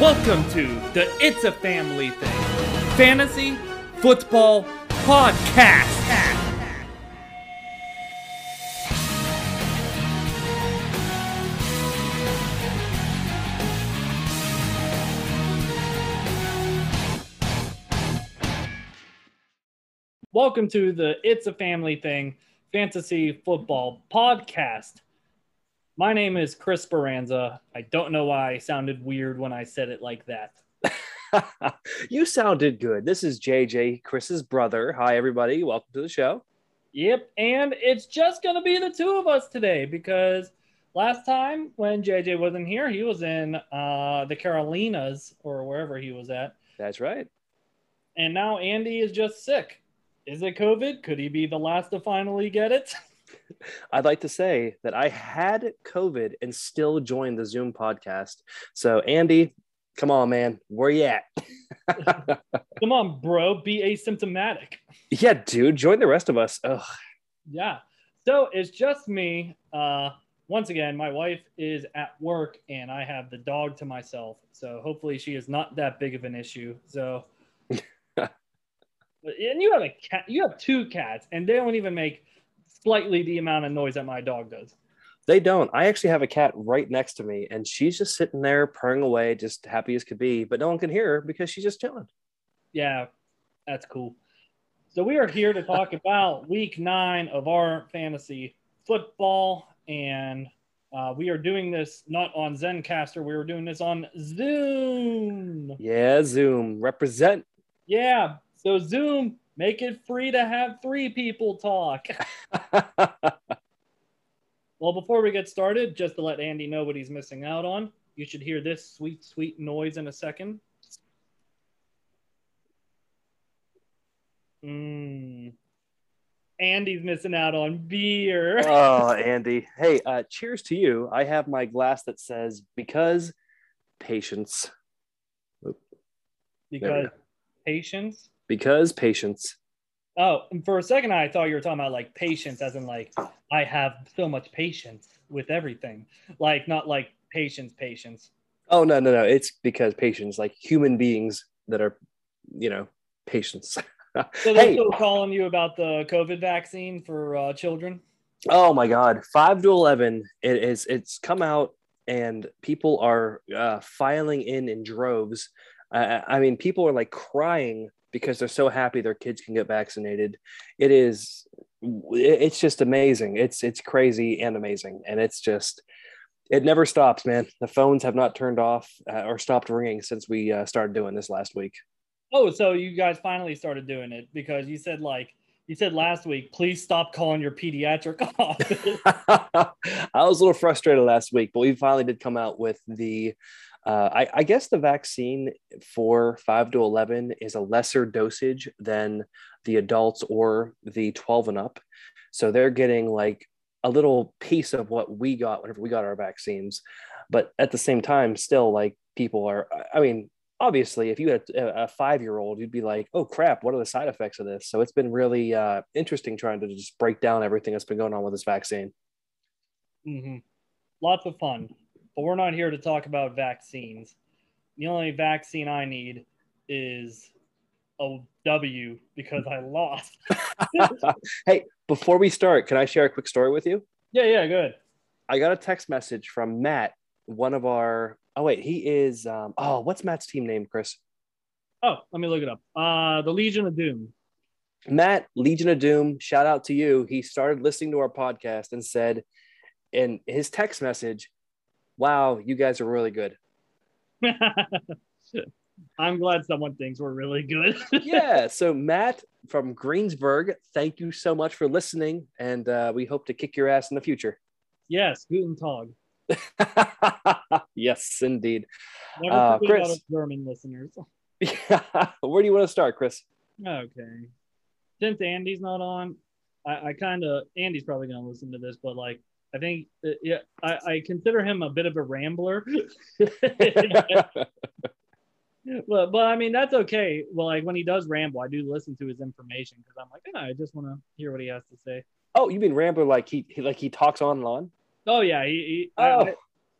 Welcome to the It's a Family Thing Fantasy Football Podcast. Welcome to the It's a Family Thing Fantasy Football Podcast. My name is Chris Speranza. I don't know why I sounded weird when I said it like that. you sounded good. This is JJ, Chris's brother. Hi, everybody. Welcome to the show. Yep. And it's just going to be the two of us today because last time when JJ wasn't here, he was in uh, the Carolinas or wherever he was at. That's right. And now Andy is just sick. Is it COVID? Could he be the last to finally get it? I'd like to say that I had COVID and still joined the Zoom podcast. So, Andy, come on, man. Where you at? come on, bro. Be asymptomatic. Yeah, dude. Join the rest of us. Ugh. Yeah. So it's just me. Uh, once again, my wife is at work and I have the dog to myself. So hopefully she is not that big of an issue. So and you have a cat you have two cats and they don't even make slightly the amount of noise that my dog does they don't i actually have a cat right next to me and she's just sitting there purring away just happy as could be but no one can hear her because she's just chilling yeah that's cool so we are here to talk about week nine of our fantasy football and uh, we are doing this not on Zencastr. We were doing this on Zoom. Yeah, Zoom. Represent. Yeah, so Zoom, make it free to have three people talk. well, before we get started, just to let Andy know what he's missing out on, you should hear this sweet, sweet noise in a second. Mm. Andy's missing out on beer. oh, Andy. Hey, uh, cheers to you. I have my glass that says because patience. Because patience because patience. Oh, for a second, I thought you were talking about like patience, as in like I have so much patience with everything, like not like patience, patience. Oh no, no, no! It's because patience, like human beings that are, you know, patience. so they're hey. still calling you about the COVID vaccine for uh, children. Oh my God, five to eleven. It is. It's come out, and people are uh, filing in in droves. Uh, I mean, people are like crying because they're so happy their kids can get vaccinated. It is it's just amazing. It's it's crazy and amazing and it's just it never stops, man. The phones have not turned off uh, or stopped ringing since we uh, started doing this last week. Oh, so you guys finally started doing it because you said like you said last week, please stop calling your pediatric office. I was a little frustrated last week, but we finally did come out with the uh, I, I, guess the vaccine for 5 to 11 is a lesser dosage than the adults or the 12 and up. So they're getting like a little piece of what we got whenever we got our vaccines. But at the same time, still like people are, I mean, obviously, if you had a, a five year old, you'd be like, oh crap, what are the side effects of this? So it's been really uh, interesting trying to just break down everything that's been going on with this vaccine. Mm-hmm. Lots of fun but we're not here to talk about vaccines. The only vaccine I need is a W because I lost. hey, before we start, can I share a quick story with you? Yeah, yeah, good. I got a text message from Matt, one of our. Oh wait, he is. Um, oh, what's Matt's team name, Chris? Oh, let me look it up. Uh, the Legion of Doom. Matt, Legion of Doom. Shout out to you. He started listening to our podcast and said, in his text message, wow, you guys are really good. I'm glad someone thinks we're really good. yeah. So, Matt from Greensburg, thank you so much for listening. And uh, we hope to kick your ass in the future. Yes. Guten Tag. yes, indeed. Never uh, Chris, German listeners. Yeah. Where do you want to start, Chris? Okay. Since Andy's not on, I, I kind of, Andy's probably going to listen to this, but like, I think, uh, yeah, I, I, consider him a bit of a rambler. but, but I mean, that's okay. Well, like when he does ramble, I do listen to his information because I'm like, I just want to hear what he has to say. Oh, you mean rambler like he, he like he talks on and on? Oh yeah, he. he oh. I,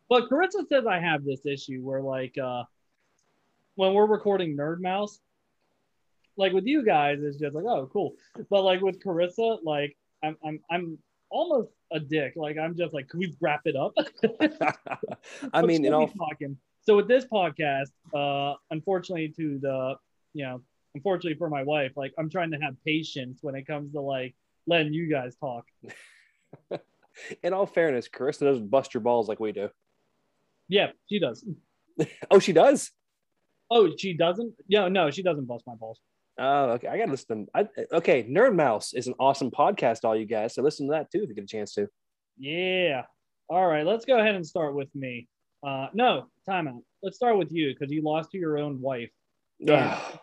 but Carissa says I have this issue where like uh when we're recording Nerd Mouse, like with you guys, it's just like, oh, cool. But like with Carissa, like I'm I'm I'm almost a dick. Like I'm just like, can we wrap it up? I mean, you know, talking. So with this podcast, uh, unfortunately to the, you know, unfortunately for my wife, like I'm trying to have patience when it comes to like letting you guys talk. In all fairness, Carissa doesn't bust your balls like we do. Yeah, she does. oh, she does. Oh, she doesn't. Yeah, no, she doesn't bust my balls. Oh, okay. I gotta listen to. I, okay, Nerd Mouse is an awesome podcast, all you guys. So listen to that too if you get a chance to. Yeah. All right, let's go ahead and start with me. Uh, no, timeout. Let's start with you because you lost to your own wife.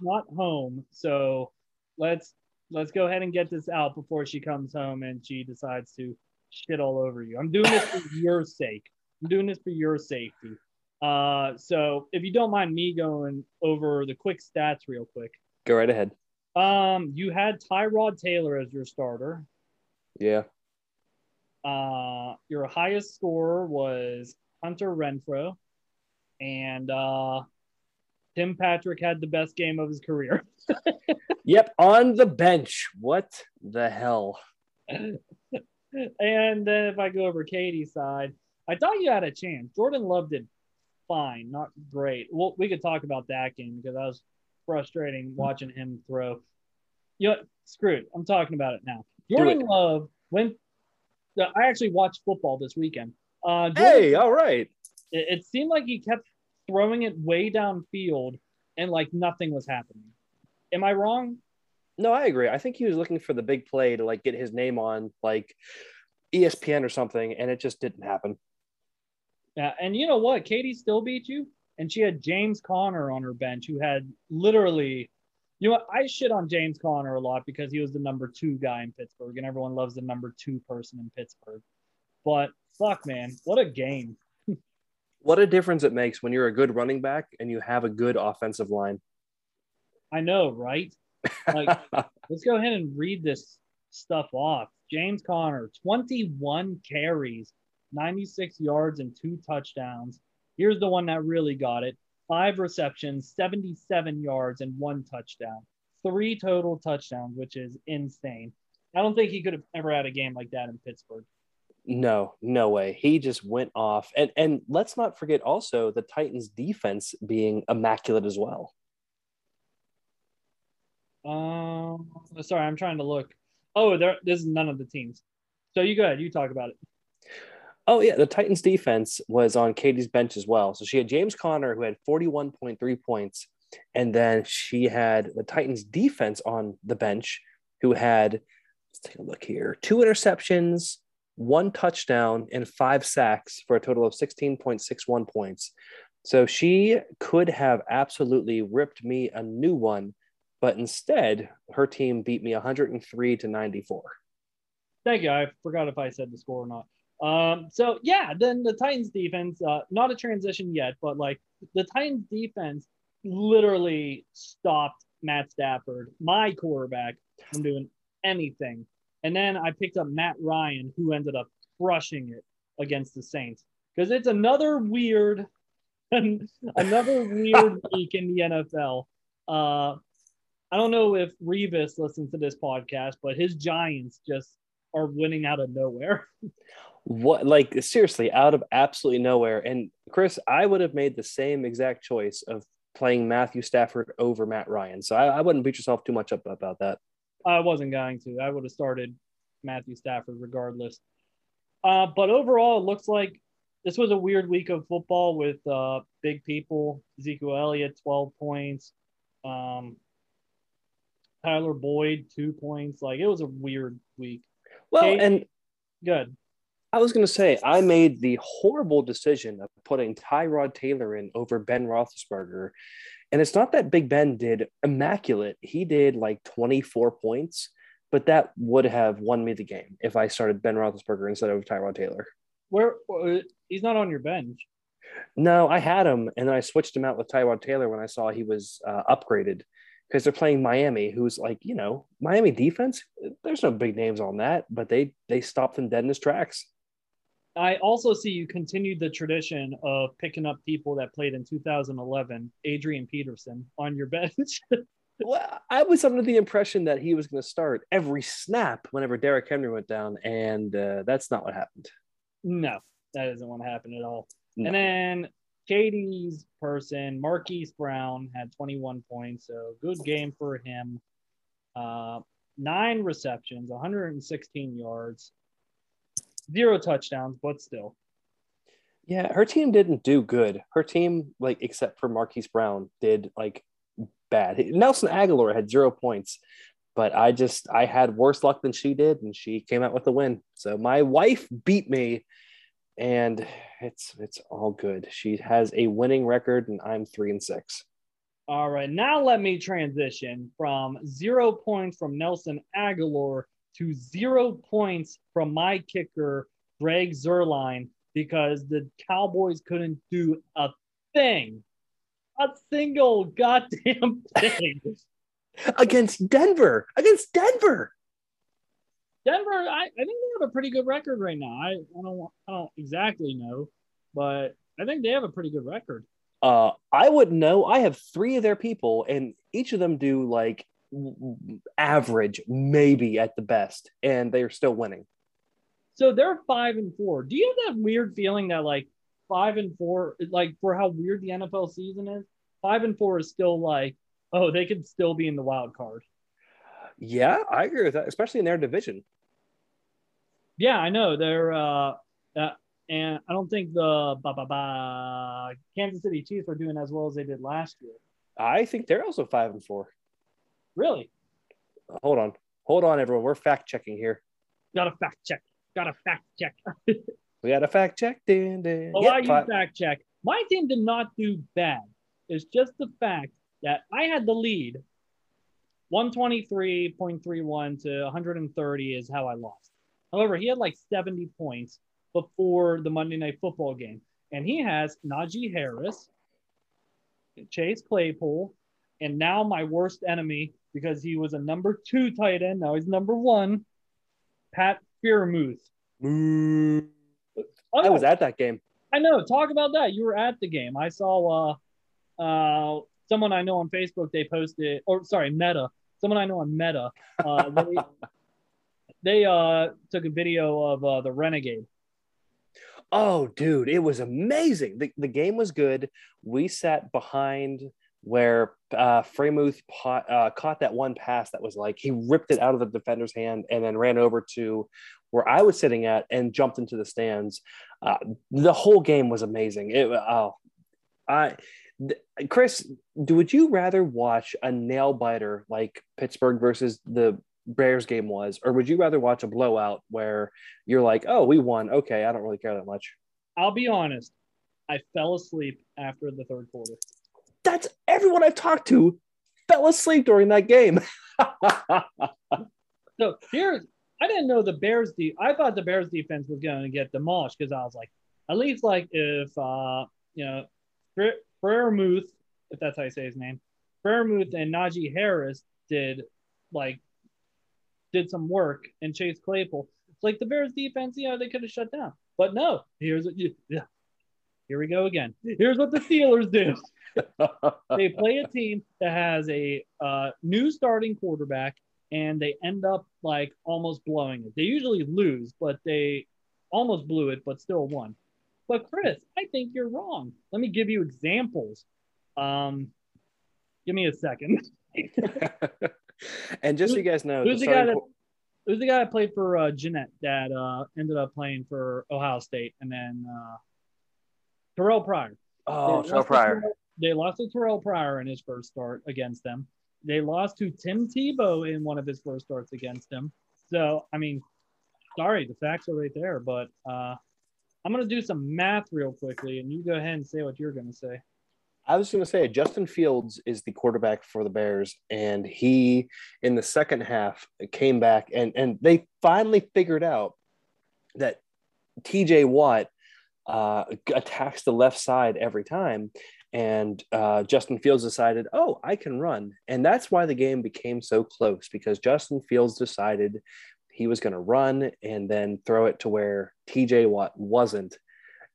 not home, so let's let's go ahead and get this out before she comes home and she decides to shit all over you. I'm doing this for your sake. I'm doing this for your safety. Uh, so if you don't mind me going over the quick stats real quick. Go right ahead. Um, you had Tyrod Taylor as your starter. Yeah. Uh, your highest score was Hunter Renfrow, and uh, Tim Patrick had the best game of his career. yep, on the bench. What the hell? and then if I go over Katie's side, I thought you had a chance. Jordan Love did fine, not great. Well, we could talk about that game because I was frustrating watching him throw. You know, screw it. I'm talking about it now. Jordan Love went. I actually watched football this weekend. Uh, Jordan, hey, all right. It, it seemed like he kept throwing it way downfield and like nothing was happening. Am I wrong? No, I agree. I think he was looking for the big play to like get his name on like ESPN or something, and it just didn't happen. Yeah, and you know what? Katie still beat you, and she had James Conner on her bench, who had literally, you know, I shit on James Conner a lot because he was the number two guy in Pittsburgh, and everyone loves the number two person in Pittsburgh. But fuck, man, what a game! what a difference it makes when you're a good running back and you have a good offensive line. I know, right? Like, let's go ahead and read this stuff off. James Conner, 21 carries, 96 yards and two touchdowns. Here's the one that really got it five receptions, 77 yards, and one touchdown. Three total touchdowns, which is insane. I don't think he could have ever had a game like that in Pittsburgh. No, no way. He just went off. And and let's not forget also the Titans defense being immaculate as well. Um sorry, I'm trying to look. Oh, there this is none of the teams. So you go ahead, you talk about it. Oh yeah, the Titans defense was on Katie's bench as well. So she had James Conner who had 41.3 points, and then she had the Titans defense on the bench who had let's take a look here, two interceptions, one touchdown, and five sacks for a total of 16.61 points. So she could have absolutely ripped me a new one, but instead her team beat me 103 to 94. Thank you. I forgot if I said the score or not. Um, so yeah, then the Titans defense, uh, not a transition yet, but like the Titans defense literally stopped Matt Stafford, my quarterback, from doing anything. And then I picked up Matt Ryan, who ended up crushing it against the Saints. Because it's another weird, another weird week in the NFL. Uh, I don't know if Revis listens to this podcast, but his Giants just are winning out of nowhere. what like seriously out of absolutely nowhere. And chris i would have made the same exact choice of playing matthew stafford over matt ryan. So i, I wouldn't beat yourself too much up about that. I wasn't going to. I would have started matthew stafford regardless. Uh, but overall it looks like this was a weird week of football with uh, big people. Ezekiel elliott 12 points. Um, tyler boyd two points. Like it was a weird week well Kate, and good I was going to say, I made the horrible decision of putting Tyrod Taylor in over Ben Roethlisberger. And it's not that Big Ben did immaculate. He did like 24 points, but that would have won me the game if I started Ben Roethlisberger instead of Tyrod Taylor. Where he's not on your bench. No, I had him, and then I switched him out with Tyrod Taylor when I saw he was uh, upgraded because they're playing Miami, who's like you know Miami defense. There's no big names on that, but they they stopped them dead in his tracks. I also see you continued the tradition of picking up people that played in 2011, Adrian Peterson, on your bench. well, I was under the impression that he was going to start every snap whenever Derrick Henry went down, and uh, that's not what happened. No, that doesn't want to happen at all. No. And then Katie's person, Marquise Brown, had 21 points, so good game for him. Uh, nine receptions, 116 yards, zero touchdowns, but still. Yeah, her team didn't do good. Her team, like, except for Marquise Brown, did like bad. Nelson Agholor had zero points, but I just I had worse luck than she did, and she came out with the win. So my wife beat me, and it's it's all good. She has a winning record, and I'm three and six. All right, now let me transition from zero points from Nelson Agholor to zero points from my kicker, Greg Zuerlein because the Cowboys couldn't do a thing, a single goddamn thing against Denver. Against Denver. Denver, I, I think they have a pretty good record right now. I, I don't I don't exactly know, but I think they have a pretty good record. Uh, I wouldn't know. I have three of their people, and each of them do like average, maybe at the best, and they're still winning. So they're five and four. Do you have that weird feeling that like five and four, like for how weird the NFL season is, five and four is still like, oh, they could still be in the wild card. Yeah, I agree with that, especially in their division. Yeah, I know they're, uh, uh and I don't think the bah, bah, bah, Kansas City Chiefs are doing as well as they did last year. I think they're also five and four. Really? Hold on. Hold on, everyone. We're fact checking here. Got a fact check. Got a fact check. we got a fact check. Din, din. Well, yep, I use fact check. My team did not do bad. It's just the fact that I had the lead. 123.31 to 130 is how I lost. However, he had like 70 points before the Monday Night Football game. And he has Najee Harris, Chase Claypool, and now my worst enemy because he was a number two tight end. Now he's number one. Pat Freiermuth. Mm. Oh, I was at that game. I know. Talk about that. You were at the game. I saw uh, uh, someone I know on Facebook. They posted, or sorry, Meta. Someone I know on Meta. Uh, they, they uh, took a video of uh, the Renegade. Oh, dude, it was amazing. The, the game was good. We sat behind where uh, Freiermuth uh, caught that one pass that was like he ripped it out of the defender's hand and then ran over to where I was sitting at and jumped into the stands. Uh, the whole game was amazing. It, oh, I, Chris, would you rather watch a nail biter like Pittsburgh versus the Bears game was, or would you rather watch a blowout where you're like, oh, we won. Okay, I don't really care that much. I'll be honest. I fell asleep after the third quarter that's everyone I've talked to fell asleep during that game. so here's I didn't know the Bears de- I thought the Bears defense was going to get demolished because I was like, at least like if uh you know Freiermuth, if that's how you say his name, Freiermuth and Najee Harris did like did some work and Chase Claypool. It's like the Bears defense, you know, they could have shut down. But no, here's what you yeah. Here we go again. Here's what the Steelers do they play a team that has a uh, new starting quarterback and they end up like almost blowing it. They usually lose, but they almost blew it, but still won. But Chris, I think you're wrong. Let me give you examples. Um, give me a second. and just so you guys know, who's the, the guy that who's the guy that played for uh, Jeannette that uh, ended up playing for Ohio State, and then uh, Terrelle Pryor. Oh, Terrelle Pryor. They lost to Terrelle Pryor in his first start against them. They lost to Tim Tebow in one of his first starts against them. So, I mean, sorry, the facts are right there. But uh, I'm going to do some math real quickly, and you go ahead and say what you're going to say. I was going to say Justin Fields is the quarterback for the Bears, and he in the second half came back and and they finally figured out that T.J. Watt uh, attacks the left side every time, and uh, Justin Fields decided, oh, I can run. And that's why the game became so close because Justin Fields decided he was going to run and then throw it to where TJ Watt wasn't.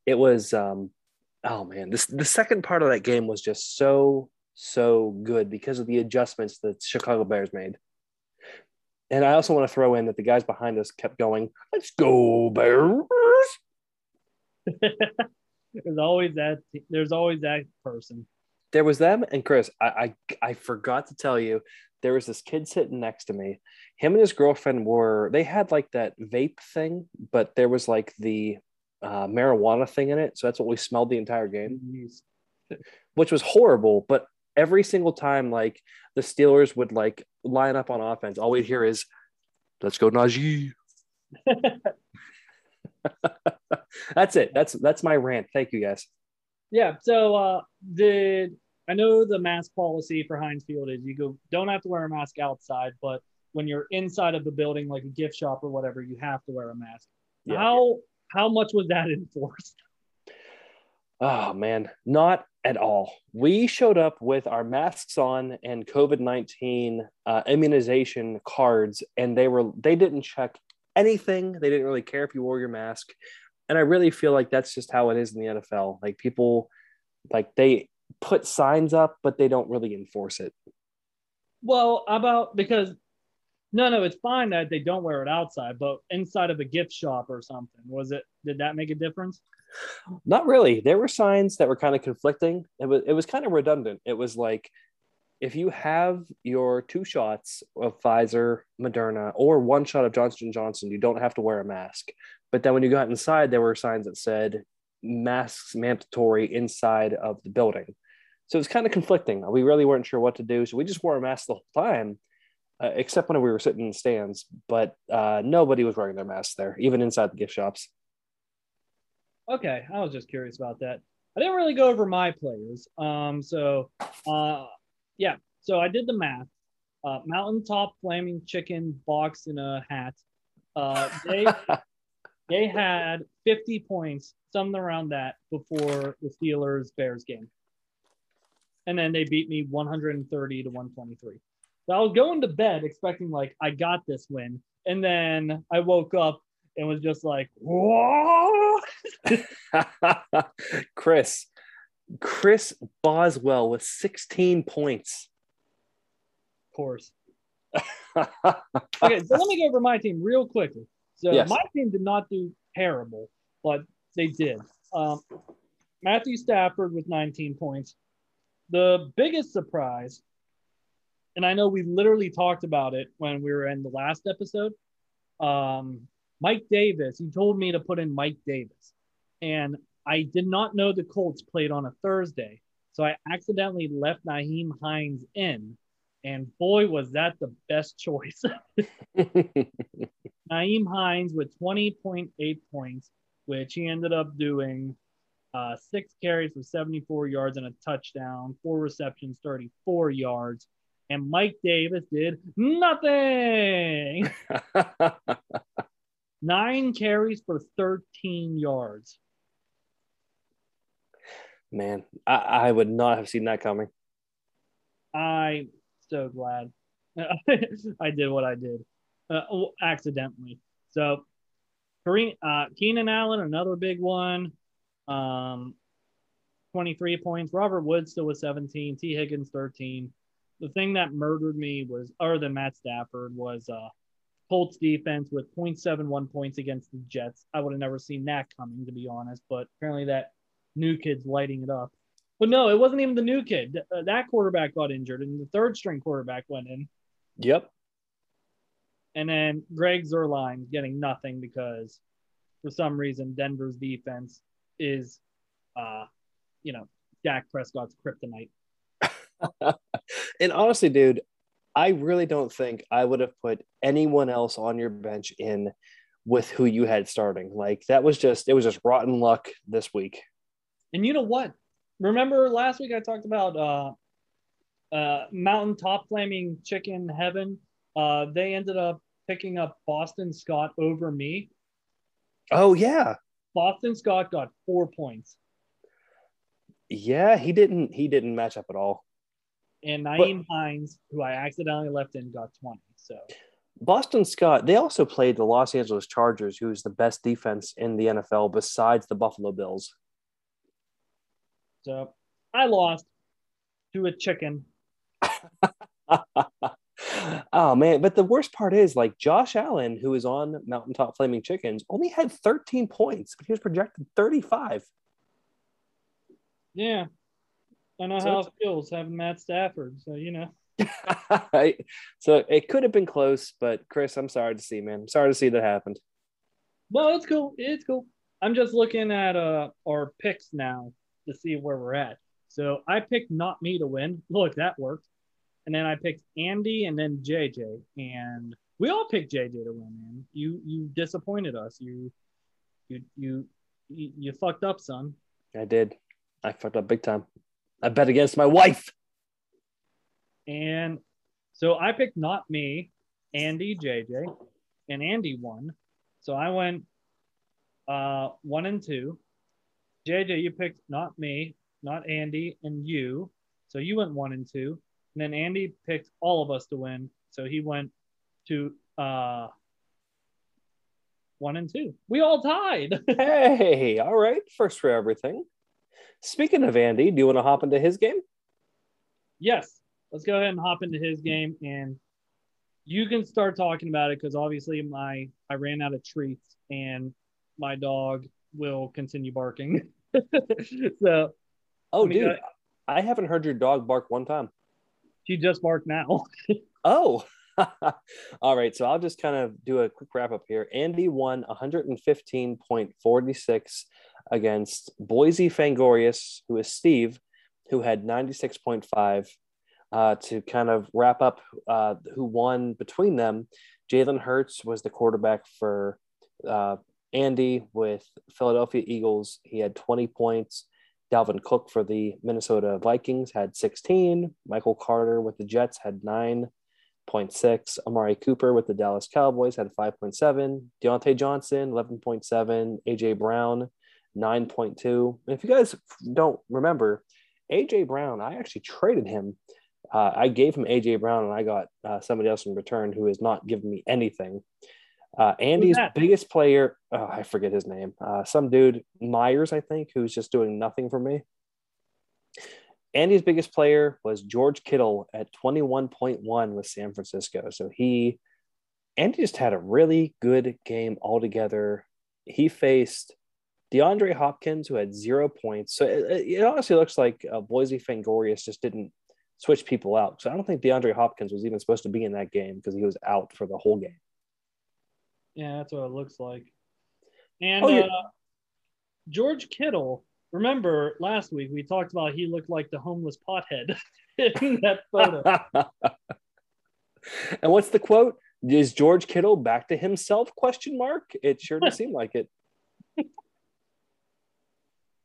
It was, um, oh man, this the second part of that game was just so so good because of the adjustments that Chicago Bears made. And I also want to throw in that the guys behind us kept going, "Let's go Bears." there's always that. There's always that person. There was them and Chris. I, I I forgot to tell you, there was this kid sitting next to me. Him and his girlfriend were. They had like that vape thing, but there was like the uh, marijuana thing in it. So that's what we smelled the entire game, which was horrible. But every single time, like the Steelers would like line up on offense, all we'd hear is, "Let's go Najee." that's it. That's that's my rant. Thank you, guys. Yeah. So uh did I know the mask policy for Heinz Field is you go don't have to wear a mask outside, but when you're inside of the building, like a gift shop or whatever, you have to wear a mask. Yeah. How how much was that enforced? Oh man, not at all. We showed up with our masks on and COVID nineteen uh, immunization cards, and they were they didn't check anything. They didn't really care if you wore your mask. And I really feel like that's just how it is in the NFL. Like people, like they put signs up, but they don't really enforce it. Well, about because no, no, it's fine that they don't wear it outside, but inside of a gift shop or something, was it? Did that make a difference? Not really. There were signs that were kind of conflicting. It was it was kind of redundant. It was like if you have your two shots of Pfizer, Moderna, or one shot of Johnson Johnson, you don't have to wear a mask. But then when you got inside, there were signs that said masks mandatory inside of the building. So it was kind of conflicting. We really weren't sure what to do. So we just wore a mask the whole time, uh, except when we were sitting in the stands. But uh, nobody was wearing their masks there, even inside the gift shops. Okay. I was just curious about that. I didn't really go over my players. Um, so uh, yeah, so I did the math. Uh, mountaintop flaming chicken box in a hat. Uh, they they had 50 points, something around that, before the Steelers Bears game, and then they beat me 130 to 123. So I was going to bed expecting like I got this win, and then I woke up and was just like, "Whoa!" Chris, Chris Boswell with 16 points. Of course. okay, so let me go over my team real quickly. So yes. my team did not do terrible, but they did. Um, Matthew Stafford with 19 points. The biggest surprise, and I know we literally talked about it when we were in the last episode. Um, Mike Davis, he told me to put in Mike Davis. And I did not know the Colts played on a Thursday, so I accidentally left Nyheim Hines in, and boy, was that the best choice. Nyheim Hines with 20.8 points, which he ended up doing uh, six carries for 74 yards and a touchdown, four receptions, 34 yards. And Mike Davis did nothing. Nine carries for 13 yards. Man, I, I would not have seen that coming. I'm so glad I did what I did uh, accidentally. So, Kareem, uh, Keenan Allen, another big one, um, 23 points. Robert Woods still with 17. Tee Higgins 13. The thing that murdered me was, other than Matt Stafford, was uh, Colts defense with 0.71 points against the Jets. I would have never seen that coming, to be honest. But apparently that new kid's lighting it up. But no, it wasn't even the new kid. Uh, that quarterback got injured, and the third string quarterback went in. Yep. And then Greg Zuerlein getting nothing because for some reason Denver's defense is, uh, you know, Dak Prescott's kryptonite. and honestly, dude, I really don't think I would have put anyone else on your bench in with who you had starting. Like that was just it was just rotten luck this week. And you know what? Remember last week I talked about uh, uh, Mountain Top Flaming Chicken Heaven. Uh, they ended up picking up Boston Scott over me. Oh yeah, Boston Scott got four points. Yeah, he didn't. He didn't match up at all. And Nyheim but, Hines, who I accidentally left in, got twenty. So Boston Scott, they also played the Los Angeles Chargers, who's the best defense in the NFL besides the Buffalo Bills. So I lost to a chicken. oh man, but the worst part is like Josh Allen, who is on Mountaintop Flaming Chickens, only had 13 points, but he was projected 35. Yeah. I know so how it feels having Matt Stafford. So you know. so it could have been close, but Chris, I'm sorry to see, man. I'm sorry to see that happened. No, it's cool. It's cool. I'm just looking at uh our picks now to see where we're at. So I picked not me to win. Look, that worked. And then I picked Andy and then JJ. And we all picked JJ to win, man. You you disappointed us. You you you you, you fucked up, son. I did. I fucked up big time. I bet against my wife. And so I picked not me, Andy, JJ, and Andy won. So I went uh, one and two. JJ, you picked not me, not Andy, and you. So you went one and two. And then Andy picked all of us to win. So he went to uh, one and two. We all tied. hey, all right. First for everything. Speaking of Andy, do you want to hop into his game? Yes let's go ahead and hop into his game and you can start talking about it because obviously my I ran out of treats and my dog will continue barking. so Oh dude, I, I haven't heard your dog bark one time. She just barked now. oh. All right, so I'll just kind of do a quick wrap up here. Andy won 115.46 against Boise Fangorius, who is Steve, who had 96.5 uh, to kind of wrap up uh, who won between them, Jalen Hurts was the quarterback for uh, Andy with Philadelphia Eagles. He had 20 points. Dalvin Cook for the Minnesota Vikings had 16. Michael Carter with the Jets had 9.6. Amari Cooper with the Dallas Cowboys had 5.7. Diontae Johnson, 11.7. AJ Brown, 9.2. And if you guys don't remember, AJ Brown, I actually traded him uh, I gave him AJ Brown and I got uh, somebody else in return who has not given me anything. Uh, Andy's biggest player, oh, I forget his name, uh, some dude, Myers, I think, who's just doing nothing for me. Andy's biggest player was George Kittle at 21.1 with San Francisco. So he, Andy just had a really good game altogether. He faced DeAndre Hopkins, who had zero points. So it, it honestly looks like uh, Boise Fangorius just didn't switch people out. So I don't think DeAndre Hopkins was even supposed to be in that game because he was out for the whole game. Yeah, that's what it looks like. And oh, yeah. uh, George Kittle, remember last week we talked about he looked like the homeless pothead in that photo. and what's the quote? Is George Kittle back to himself? Question mark. It sure does seem like it.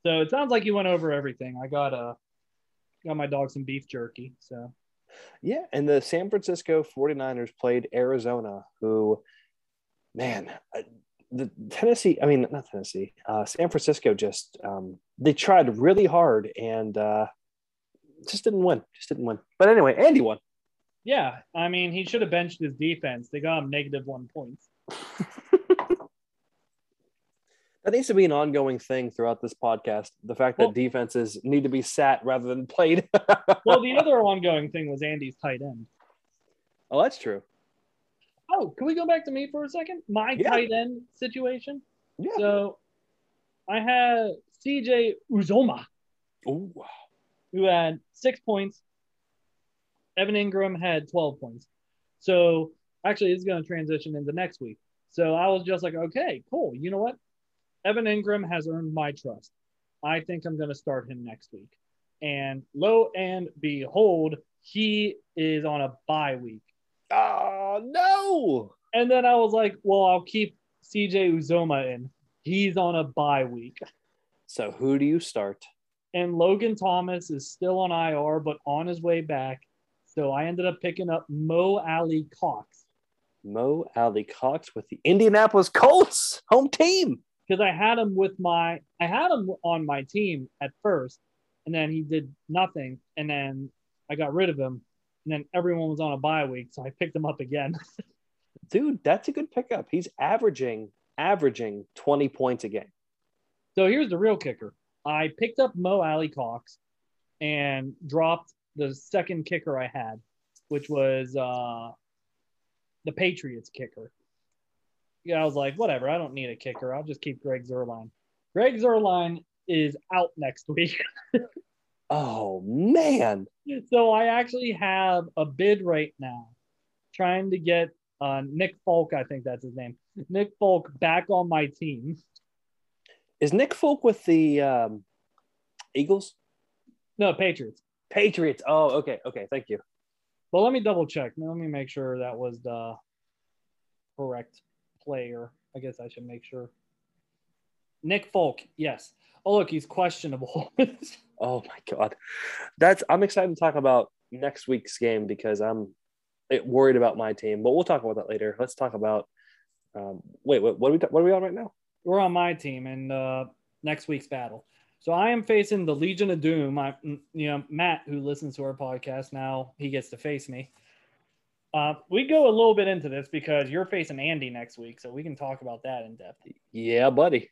So it sounds like you went over everything. I got a got my dog some beef jerky. So, yeah. And the San Francisco 49ers played Arizona, who, man, uh, the Tennessee, I mean, not Tennessee, uh, San Francisco just, um, they tried really hard and uh, just didn't win. Just didn't win. But anyway, Andy won. Yeah. I mean, he should have benched his defense. They got him negative one points. that needs to be an ongoing thing throughout this podcast. The fact well, that defenses need to be sat rather than played. well, the other ongoing thing was Andy's tight end. Oh, that's true. Oh, can we go back to me for a second? My yeah. tight end situation. Yeah. So I had CJ Uzomah. Ooh. Who had six points. Evan Engram had 12 points. So actually, is going to transition into next week. So I was just like, okay, cool. You know what? Evan Engram has earned my trust. I think I'm going to start him next week. And lo and behold, he is on a bye week. Oh, no. And then I was like, well, I'll keep CJ Uzomah in. He's on a bye week. So who do you start? And Logan Thomas is still on IR, but on his way back. So I ended up picking up Mo Alie-Cox. Mo Alie-Cox with the Indianapolis Colts home team because I had him with my I had him on my team at first, and then he did nothing, and then I got rid of him, and then everyone was on a bye week, so I picked him up again. dude, that's a good pickup. He's averaging averaging 20 points a game. So here's the real kicker. I picked up Mo Alie-Cox and dropped the second kicker I had, which was uh, the Patriots kicker. Yeah, I was like, whatever, I don't need a kicker. I'll just keep Greg Zuerlein. Greg Zuerlein is out next week. oh man. So I actually have a bid right now trying to get uh, Nick Folk, I think that's his name. Nick Folk back on my team. Is Nick Folk with the um, Eagles? No, Patriots. Patriots. Oh, okay. Okay. Thank you. Well, let me double check. Let me make sure that was the correct player. I guess I should make sure. Nick Folk. Yes. Oh, look, he's questionable. oh my god, that's. I'm excited to talk about next week's game because I'm worried about my team. But we'll talk about that later. Let's talk about. Um, wait, what, what are we? What are we on right now? We're on my team and uh, next week's battle. So I am facing the Legion of Doom. I, you know, Matt, who listens to our podcast now, he gets to face me. Uh, we go a little bit into this because you're facing Andy next week, so we can talk about that in depth. Yeah, buddy.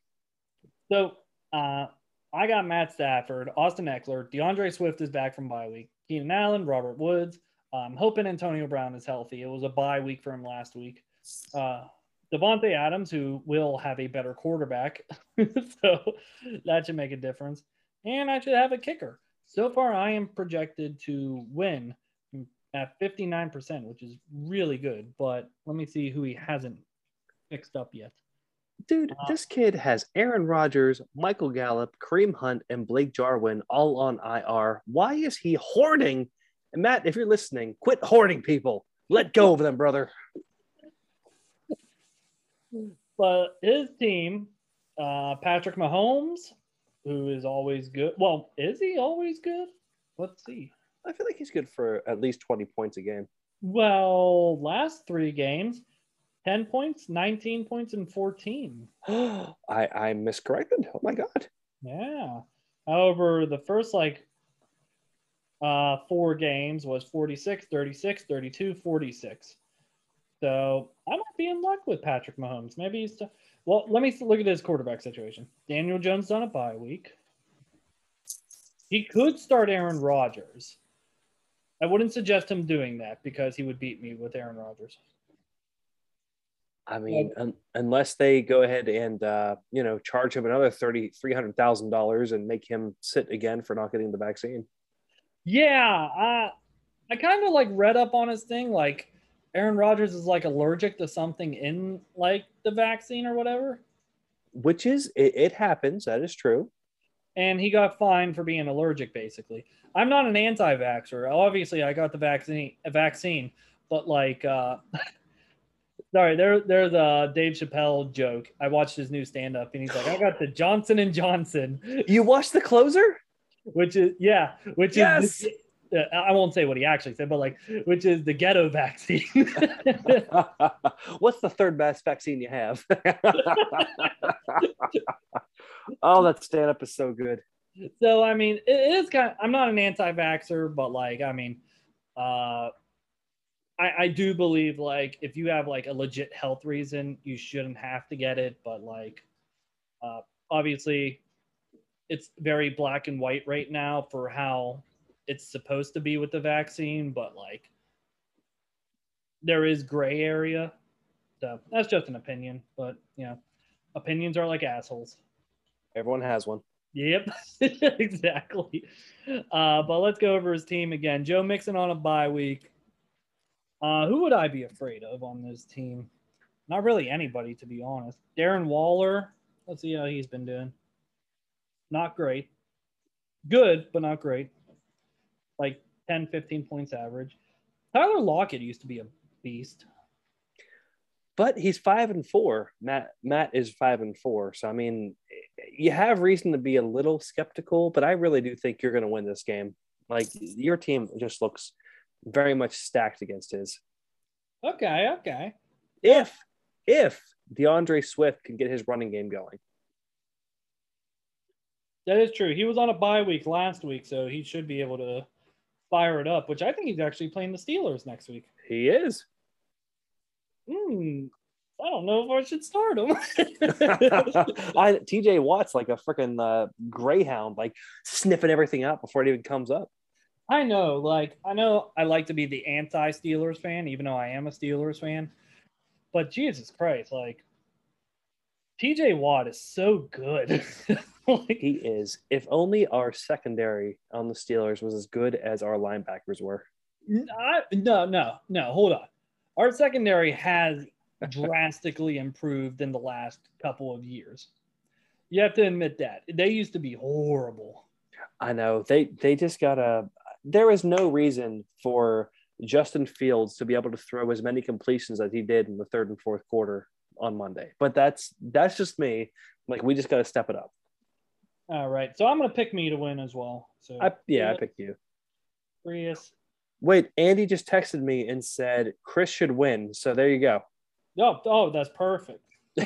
So uh, I got Matt Stafford, Austin Ekeler, D'Andre Swift is back from bye week, Keenan Allen, Robert Woods. I'm hoping Antonio Brown is healthy. It was a bye week for him last week. Uh, Davante Adams, who will have a better quarterback, so that should make a difference. And I should have a kicker. So far, I am projected to win at 59%, which is really good. But let me see who he hasn't fixed up yet. Dude, uh, this kid has Aaron Rodgers, Michael Gallup, Kareem Hunt, and Blake Jarwin all on IR. Why is he hoarding? And Matt, if you're listening, quit hoarding people. Let go of them, brother. But his team, uh, Patrick Mahomes, who is always good. Well, is he always good? Let's see. I feel like he's good for at least 20 points a game. Well, last three games, 10 points, 19 points, and 14. I, I miscorrected. Oh my God. Yeah. However, the first like uh, four games was 46, 36, 32, 46. So I might be in luck with Patrick Mahomes. Maybe he's. T- well, let me look at his quarterback situation. Daniel Jones on a bye week. He could start Aaron Rodgers. I wouldn't suggest him doing that because he would beat me with Aaron Rodgers. I mean, un- unless they go ahead and uh, you know charge him another thirty three hundred thousand dollars and make him sit again for not getting the vaccine. Yeah, I I kind of like read up on his thing. Like Aaron Rodgers is like allergic to something in like the vaccine or whatever. Which is it, it happens. That is true. And he got fined for being allergic, basically. I'm not an anti-vaxxer. Obviously, I got the vaccine, vaccine, but like, uh, sorry, there, there's a Dave Chappelle joke. I watched his new stand-up, and he's like, "I got the Johnson and Johnson." You watched the closer? Which is yeah, which yes. is I won't say what he actually said, but like, which is the ghetto vaccine. What's the third best vaccine you have? Oh, that stand up is so good. So, I mean, it is kind of, I'm not an anti-vaxer, but like, I mean, uh, I, I do believe like if you have like a legit health reason, you shouldn't have to get it. But like, uh, obviously, it's very black and white right now for how it's supposed to be with the vaccine, but like there is gray area. So that's just an opinion, but you know, opinions are like assholes. Everyone has one. Yep, exactly. Uh, but let's go over his team again. Joe Mixon on a bye week. Uh, who would I be afraid of on this team? Not really anybody, to be honest. Darren Waller. Let's see how he's been doing. Not great. Good, but not great like 10, 15 points average. Tyler Lockett used to be a beast. But he's five and four. Matt Matt is five and four. So I mean, you have reason to be a little skeptical, but I really do think you're going to win this game. Like your team just looks very much stacked against his. Okay, okay. If if D'Andre Swift can get his running game going. That is true. He was on a bye week last week, so he should be able to fire it up, which I think he's actually playing the Steelers next week. He is. hmm, I don't know if I should start him. I, TJ Watt's like a freaking uh, greyhound, like sniffing everything out before it even comes up. I know, like, I know I like to be the anti Steelers fan, even though I am a Steelers fan. But Jesus Christ, like, TJ Watt is so good. like, he is. If only our secondary on the Steelers was as good as our linebackers were. I, no, no, no. Hold on. Our secondary has drastically improved in the last couple of years. You have to admit that they used to be horrible. I know they they just gotta. There is no reason for Justin Fields to be able to throw as many completions as he did in the third and fourth quarter on Monday. But that's that's just me. Like we just got to step it up. All right. So I'm going to pick me to win as well. So I, yeah, I picked you. Prius. Wait, Andy just texted me and said Chris should win. So there you go. Oh, oh, that's perfect.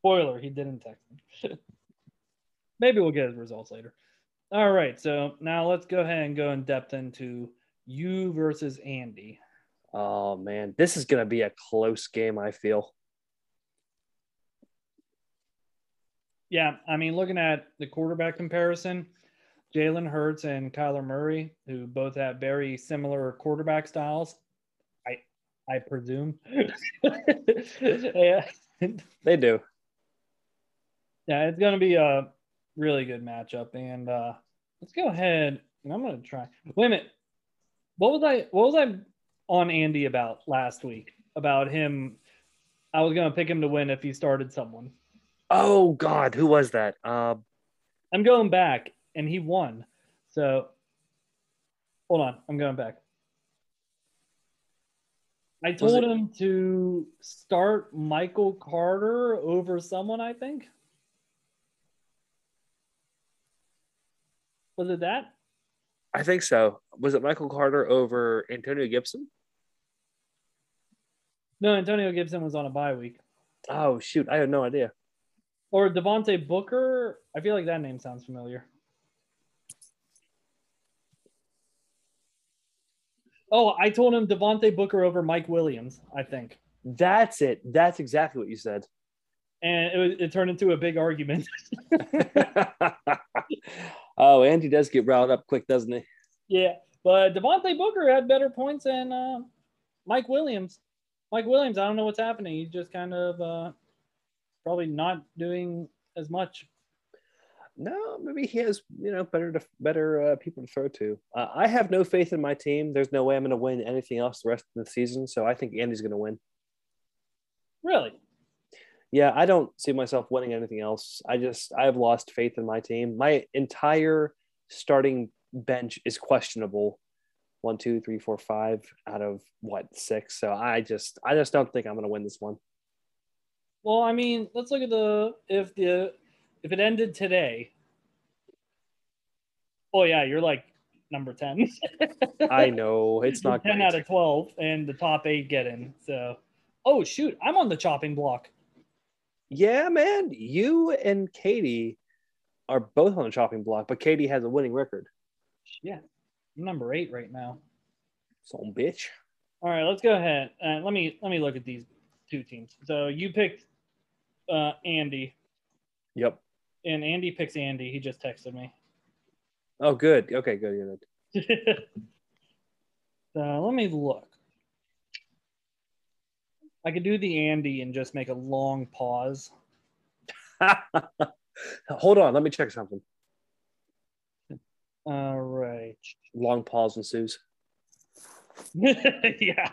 Spoiler, he didn't text me. Maybe we'll get his results later. All right, so now let's go ahead and go in depth into you versus Andy. Oh man, this is gonna be a close game. I feel. Yeah, I mean, looking at the quarterback comparison, Jalen Hurts and Kyler Murray, who both have very similar quarterback styles, I presume. yeah, they do. Yeah, it's gonna be a really good matchup, and uh, let's go ahead. And I'm gonna try. Wait a minute. What was I? What was I on Andy about last week? About him. I was gonna pick him to win if he started someone. Oh God, who was that? Uh, I'm going back, and he won. So, hold on, I'm going back. I told him to start Michael Carter over someone. I think. Was it that? I think so. Was it Michael Carter over Antonio Gibson? No, Antonio Gibson was on a bye week. Oh shoot, I have no idea. Or Devontae Booker. I feel like that name sounds familiar. Oh, I told him Devontae Booker over Mike Williams, I think. That's it. That's exactly what you said. And it, it turned into a big argument. oh, Andy does get riled up quick, doesn't he? Yeah. But Devontae Booker had better points than uh, Mike Williams. Mike Williams, I don't know what's happening. He's just kind of uh, probably not doing as much. No, maybe he has you know better to, better uh, people to throw to. Uh, I have no faith in my team. There's no way I'm going to win anything else the rest of the season. So I think Andy's going to win. Really? Yeah, I don't see myself winning anything else. I just I have lost faith in my team. My entire starting bench is questionable. One, two, three, four, five out of what six. So I just I just don't think I'm going to win this one. Well, I mean, let's look at the if the if it ended today. Oh yeah, you're like number ten. I know it's not ten great. out of twelve, and the top eight get in. So, oh shoot, I'm on the chopping block. Yeah, man, you and Katie are both on the chopping block, but Katie has a winning record. Yeah, I'm number eight right now. Some bitch. All right, let's go ahead. Uh, let me let me look at these two teams. So you picked uh, Andy. Yep. And Andy picks Andy. He just texted me. Oh, good. Okay, good. Good. uh, let me look. I could do the Andy and just make a long pause. Hold on. Let me check something. All right. Long pause ensues. yeah.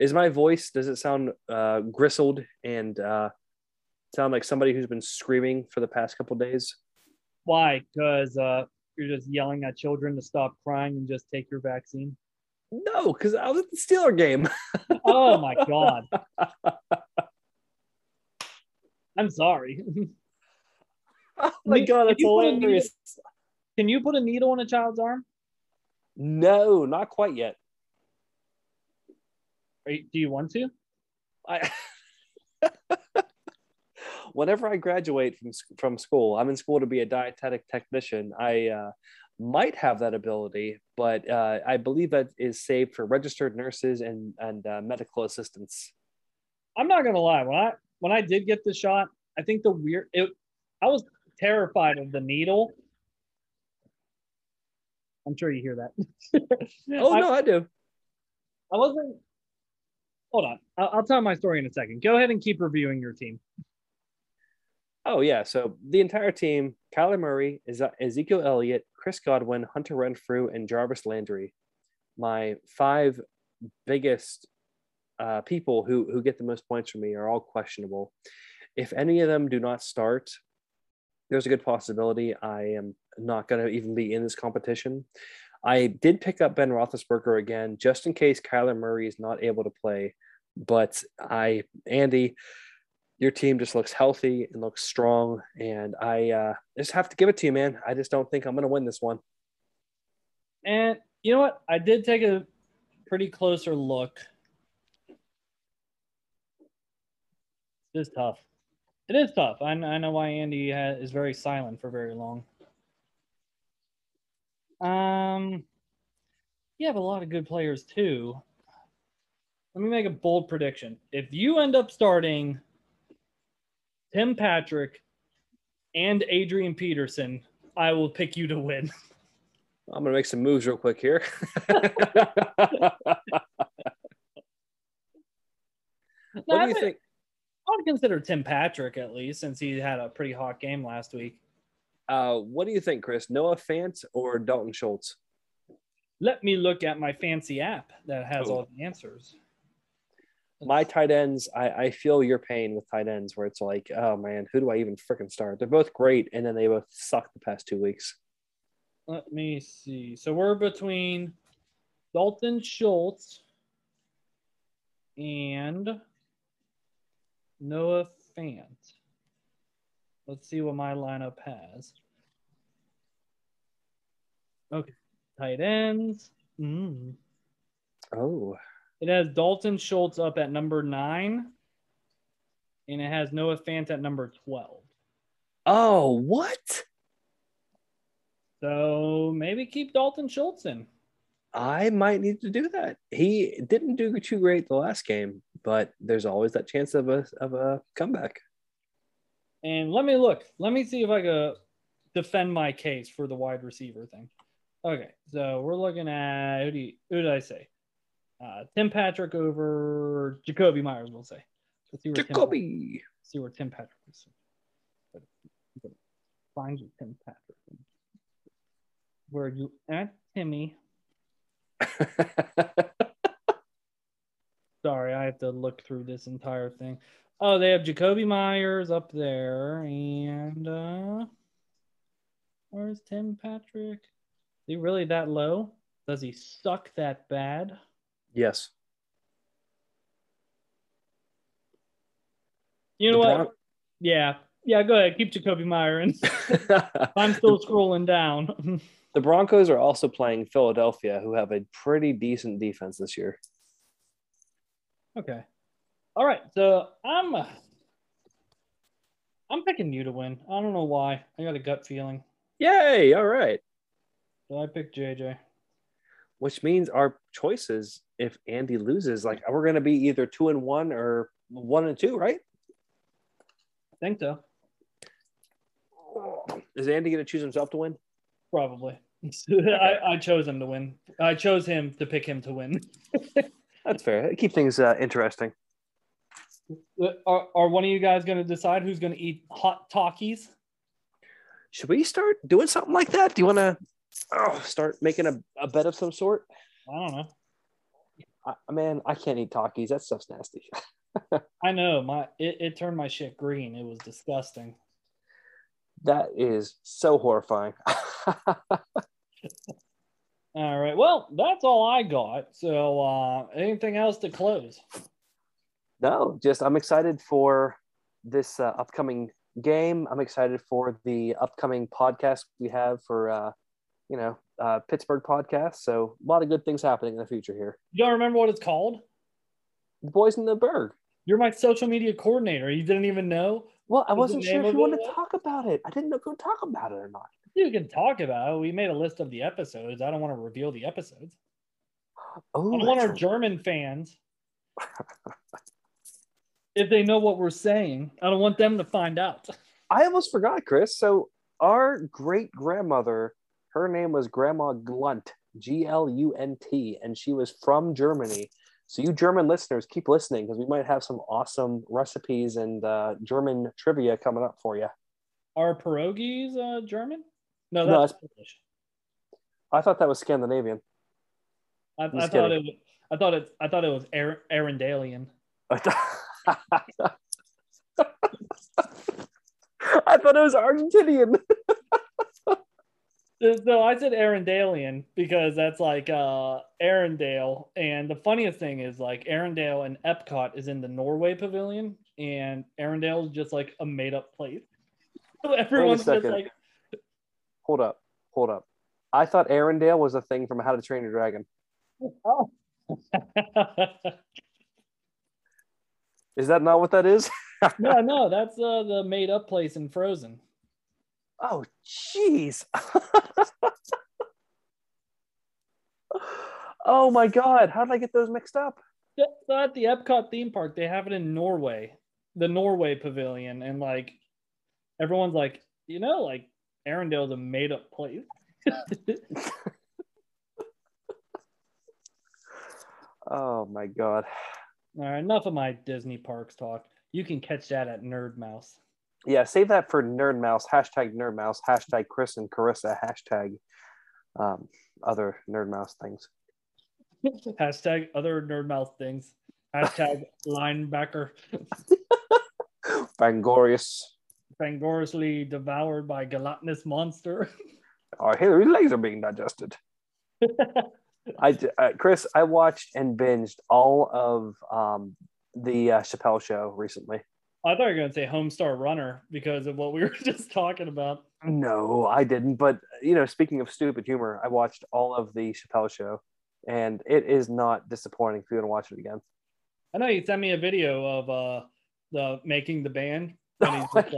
Is my voice, does it sound uh, gristled and uh, sound like somebody who's been screaming for the past couple days? Why? Because uh, you're just yelling at children to stop crying and just take your vaccine? No, because I was at the Steeler game. oh my God. I'm sorry. Oh my God, that's hilarious. Can you put a needle in a child's arm? No, not quite yet. You, do you want to? I whenever I graduate from from school, I'm in school to be a dietetic technician. I uh, might have that ability, but uh, I believe that is saved for registered nurses and and uh, medical assistants. I'm not gonna lie. When I when I did get the shot, I think the weird it. I was terrified of the needle. I'm sure you hear that. oh I, no, I do. I wasn't. Hold on. I'll, I'll tell my story in a second. Go ahead and keep reviewing your team. Oh yeah, so the entire team: Kyler Murray, Ezekiel Elliott, Chris Godwin, Hunter Renfrow, and Jarvis Landry. My five biggest uh, people who who get the most points from me are all questionable. If any of them do not start, there's a good possibility I am not going to even be in this competition. I did pick up Ben Roethlisberger again, just in case Kyler Murray is not able to play. But I, Andy, your team just looks healthy and looks strong, and I uh, just have to give it to you, man. I just don't think I'm going to win this one. And you know what? I did take a pretty closer look. It is tough. It is tough. I, I know why Andy is very silent for very long. Um, you have a lot of good players too. Let me make a bold prediction. If you end up starting Tim Patrick and Adrian Peterson, I will pick you to win. I'm gonna make some moves real quick here. what do you think? I would consider Tim Patrick at least, since he had a pretty hot game last week. Uh, what do you think, Chris? Noah Fant or Dalton Schultz? Let me look at my fancy app that has oh. all the answers. My tight ends, I, I feel your pain with tight ends where it's like, oh man, who do I even freaking start? They're both great, and then they both suck the past two weeks. Let me see. So we're between Dalton Schultz and Noah Fant. Let's see what my lineup has. Okay. Tight ends. Mm. Oh. It has Dalton Schultz up at number nine, and it has Noah Fant at number 12. Oh, what? So maybe keep Dalton Schultz in. I might need to do that. He didn't do too great the last game, but there's always that chance of a of a comeback. And let me look. Let me see if I can defend my case for the wide receiver thing. Okay, so we're looking at who do you, who did I say? Uh, Tim Patrick over Jakobi Meyers. We'll say. Let's see where Jakobi. Tim, see where Tim Patrick is. Find you, Tim Patrick. Where are you at, Timmy? Sorry, I have to look through this entire thing. Oh, they have Jakobi Meyers up there, and uh where's Tim Patrick? Is he really that low? Does he suck that bad? Yes. You know what? Yeah. Yeah, go ahead. Keep Jakobi Meyer in. I'm still scrolling down. the Broncos are also playing Philadelphia, who have a pretty decent defense this year. Okay. All right. So I'm I'm picking you to win. I don't know why. I got a gut feeling. Yay! All right. So I picked JJ. Which means our choices, if Andy loses, like we're gonna be either two and one or one and two, right? I think so. Is Andy gonna choose himself to win? Probably. I, I chose him to win. I chose him to pick him to win. That's fair. Keep things uh, interesting. Are, are one of you guys going to decide who's going to eat hot Takis? Should we start doing something like that? Do you want to oh, start making a, a bet of some sort? I don't know. I, man, I can't eat Takis. That stuff's nasty. I know. My it, it turned my shit green. It was disgusting. That is so horrifying. All right. Well, that's all I got. So, uh, anything else to close? No, just I'm excited for this uh, upcoming game. I'm excited for the upcoming podcast we have for, uh, you know, uh, Pittsburgh podcast. So, a lot of good things happening in the future here. You don't remember what it's called? The Boys in the Berg. You're my social media coordinator. You didn't even know? Well, I wasn't sure if you wanted to talk about it. I didn't know if you talk about it or not. You can talk about it. We made a list of the episodes. I don't want to reveal the episodes. Oh, I want our German fans, if they know what we're saying, I don't want them to find out. I almost forgot, Chris. So our great grandmother, her name was Grandma Glunt, G L U N T, and she was from Germany. So you German listeners, keep listening because we might have some awesome recipes and uh, German trivia coming up for you. Are pierogies uh, German? No, No, that's Polish. I thought that was Scandinavian. I, I thought kidding. it. was- I thought it. I thought it was Ar- Arendalian. I thought, it was Argentinian. So I said Arendalian because that's like uh Arendelle. And the funniest thing is like Arendelle and Epcot is in the Norway pavilion and Arendelle is just like a made up place. So everyone's just like Hold up, hold up. I thought Arendelle was a thing from How to Train Your Dragon. oh. Is that not what that is? no, no, that's uh, the made up place in Frozen. Oh, jeez. oh my God. How did I get those mixed up? At the Epcot theme park, they have it in Norway, the Norway pavilion, and like everyone's like, you know, like Arendelle's a made up place. Oh my God. All right, enough of my Disney parks talk. You can catch that at Nerd Mouse. Yeah, save that for Nerd Mouse. Hashtag Nerd Mouse. Hashtag Chris and Carissa. Hashtag um, other Nerd Mouse things. Hashtag other Nerd Mouse things. Hashtag linebacker Bangorius. fangorously devoured by gelatinous monster. Our Hillary's legs are being digested. I, uh, Chris, I watched and binged all of um, the uh, Chappelle show recently. I thought you were going to say Homestar Runner because of what we were just talking about. No, I didn't. But you know, speaking of stupid humor, I watched all of the Chappelle show, and it is not disappointing if you want to watch it again. I know you sent me a video of uh the making the band. And he's like,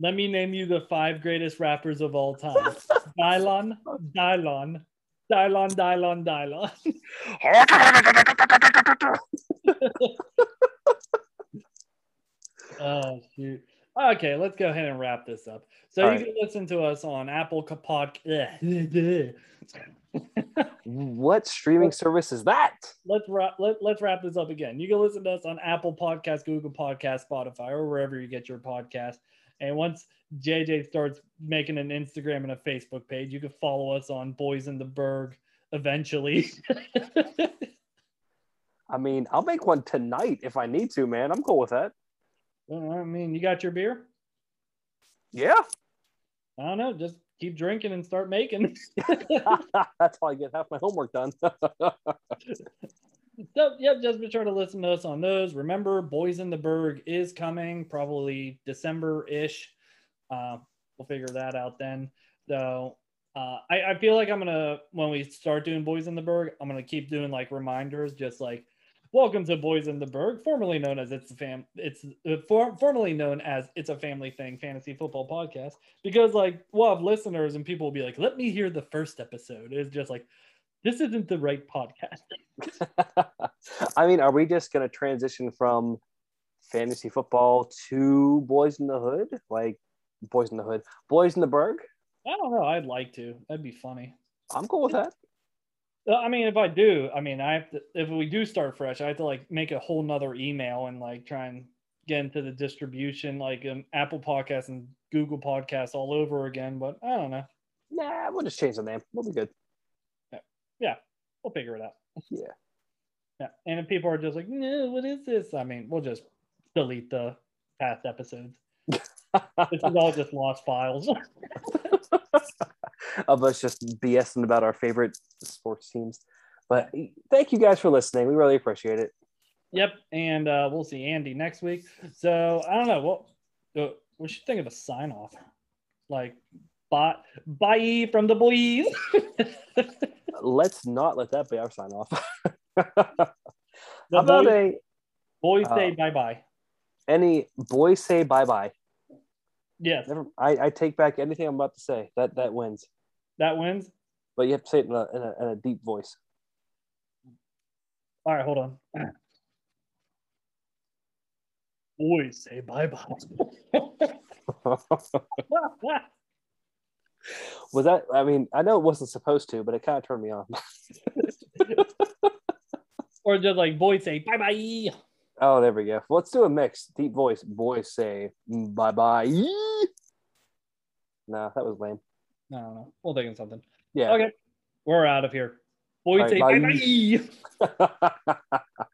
Let me name you the five greatest rappers of all time. Dylan, Dylan, Dylan, Dylan, Dylan. Oh shoot. Okay, let's go ahead and wrap this up. So All you right. can listen to us on Apple Podcast. what streaming service is that? let's wrap let, let's wrap this up again. You can listen to us on Apple Podcast, Google Podcast, Spotify, or wherever you get your podcast. And once JJ starts making an Instagram and a Facebook page, you can follow us on Boys in the Berg eventually. I mean, I'll make one tonight if I need to, man. I'm cool with that. Well, I mean, you got your beer? Yeah, I don't know. Just keep drinking and start making. that's how I get half my homework done. So, yep, just be sure to listen to us on those. Remember, Boys in the Berg is coming probably December ish. Uh, we'll figure that out then. So, uh, I, I feel like I'm gonna when we start doing Boys in the Berg, I'm gonna keep doing like reminders, just like welcome to Boys in the Berg, formerly known as it's a fam, it's uh, for, formerly known as it's a family thing fantasy football podcast. Because like we'll have listeners and people will be like, let me hear the first episode. It's just like this isn't the right podcast. I mean, are we just to transition from fantasy football to Boys in the Hood? Like, Boys in the Hood, Boys in the Berg? I don't know. I'd like to. That'd be funny. I'm cool with that. I mean, if I do, I mean, I have to. If we do start fresh, I have to like make a whole nother email and like try and get into the distribution, like um, Apple Podcasts and Google Podcasts all over again. But I don't know. Nah, we'll just change the name. We'll be good. Yeah, yeah we'll figure it out. Yeah. Yeah. And if people are just like, no, what is this? I mean, we'll just delete the past episodes. this is all just lost files. of us just BSing about our favorite sports teams. But thank you guys for listening. We really appreciate it. Yep, and uh, we'll see Andy next week. So I don't know what uh, we should think of a sign off, like bye bye from the boys. Let's not let that be our sign off. How about boys, a boys say uh, bye bye. any boys say bye bye? Yes, Never, I, I take back anything I'm about to say. That that wins. that wins. But you have to say it in a, in a, in a deep voice. All right, hold on. Boys, say bye bye. Was that? I mean, I know it wasn't supposed to, but it kind of turned me on. or just like boys say bye bye. Oh, there we go. Let's do a mix. Deep voice. Boys say bye bye. No, that was lame. I don't know. We'll think of something. Yeah. Okay, we're out of here. Boys All say bye. bye.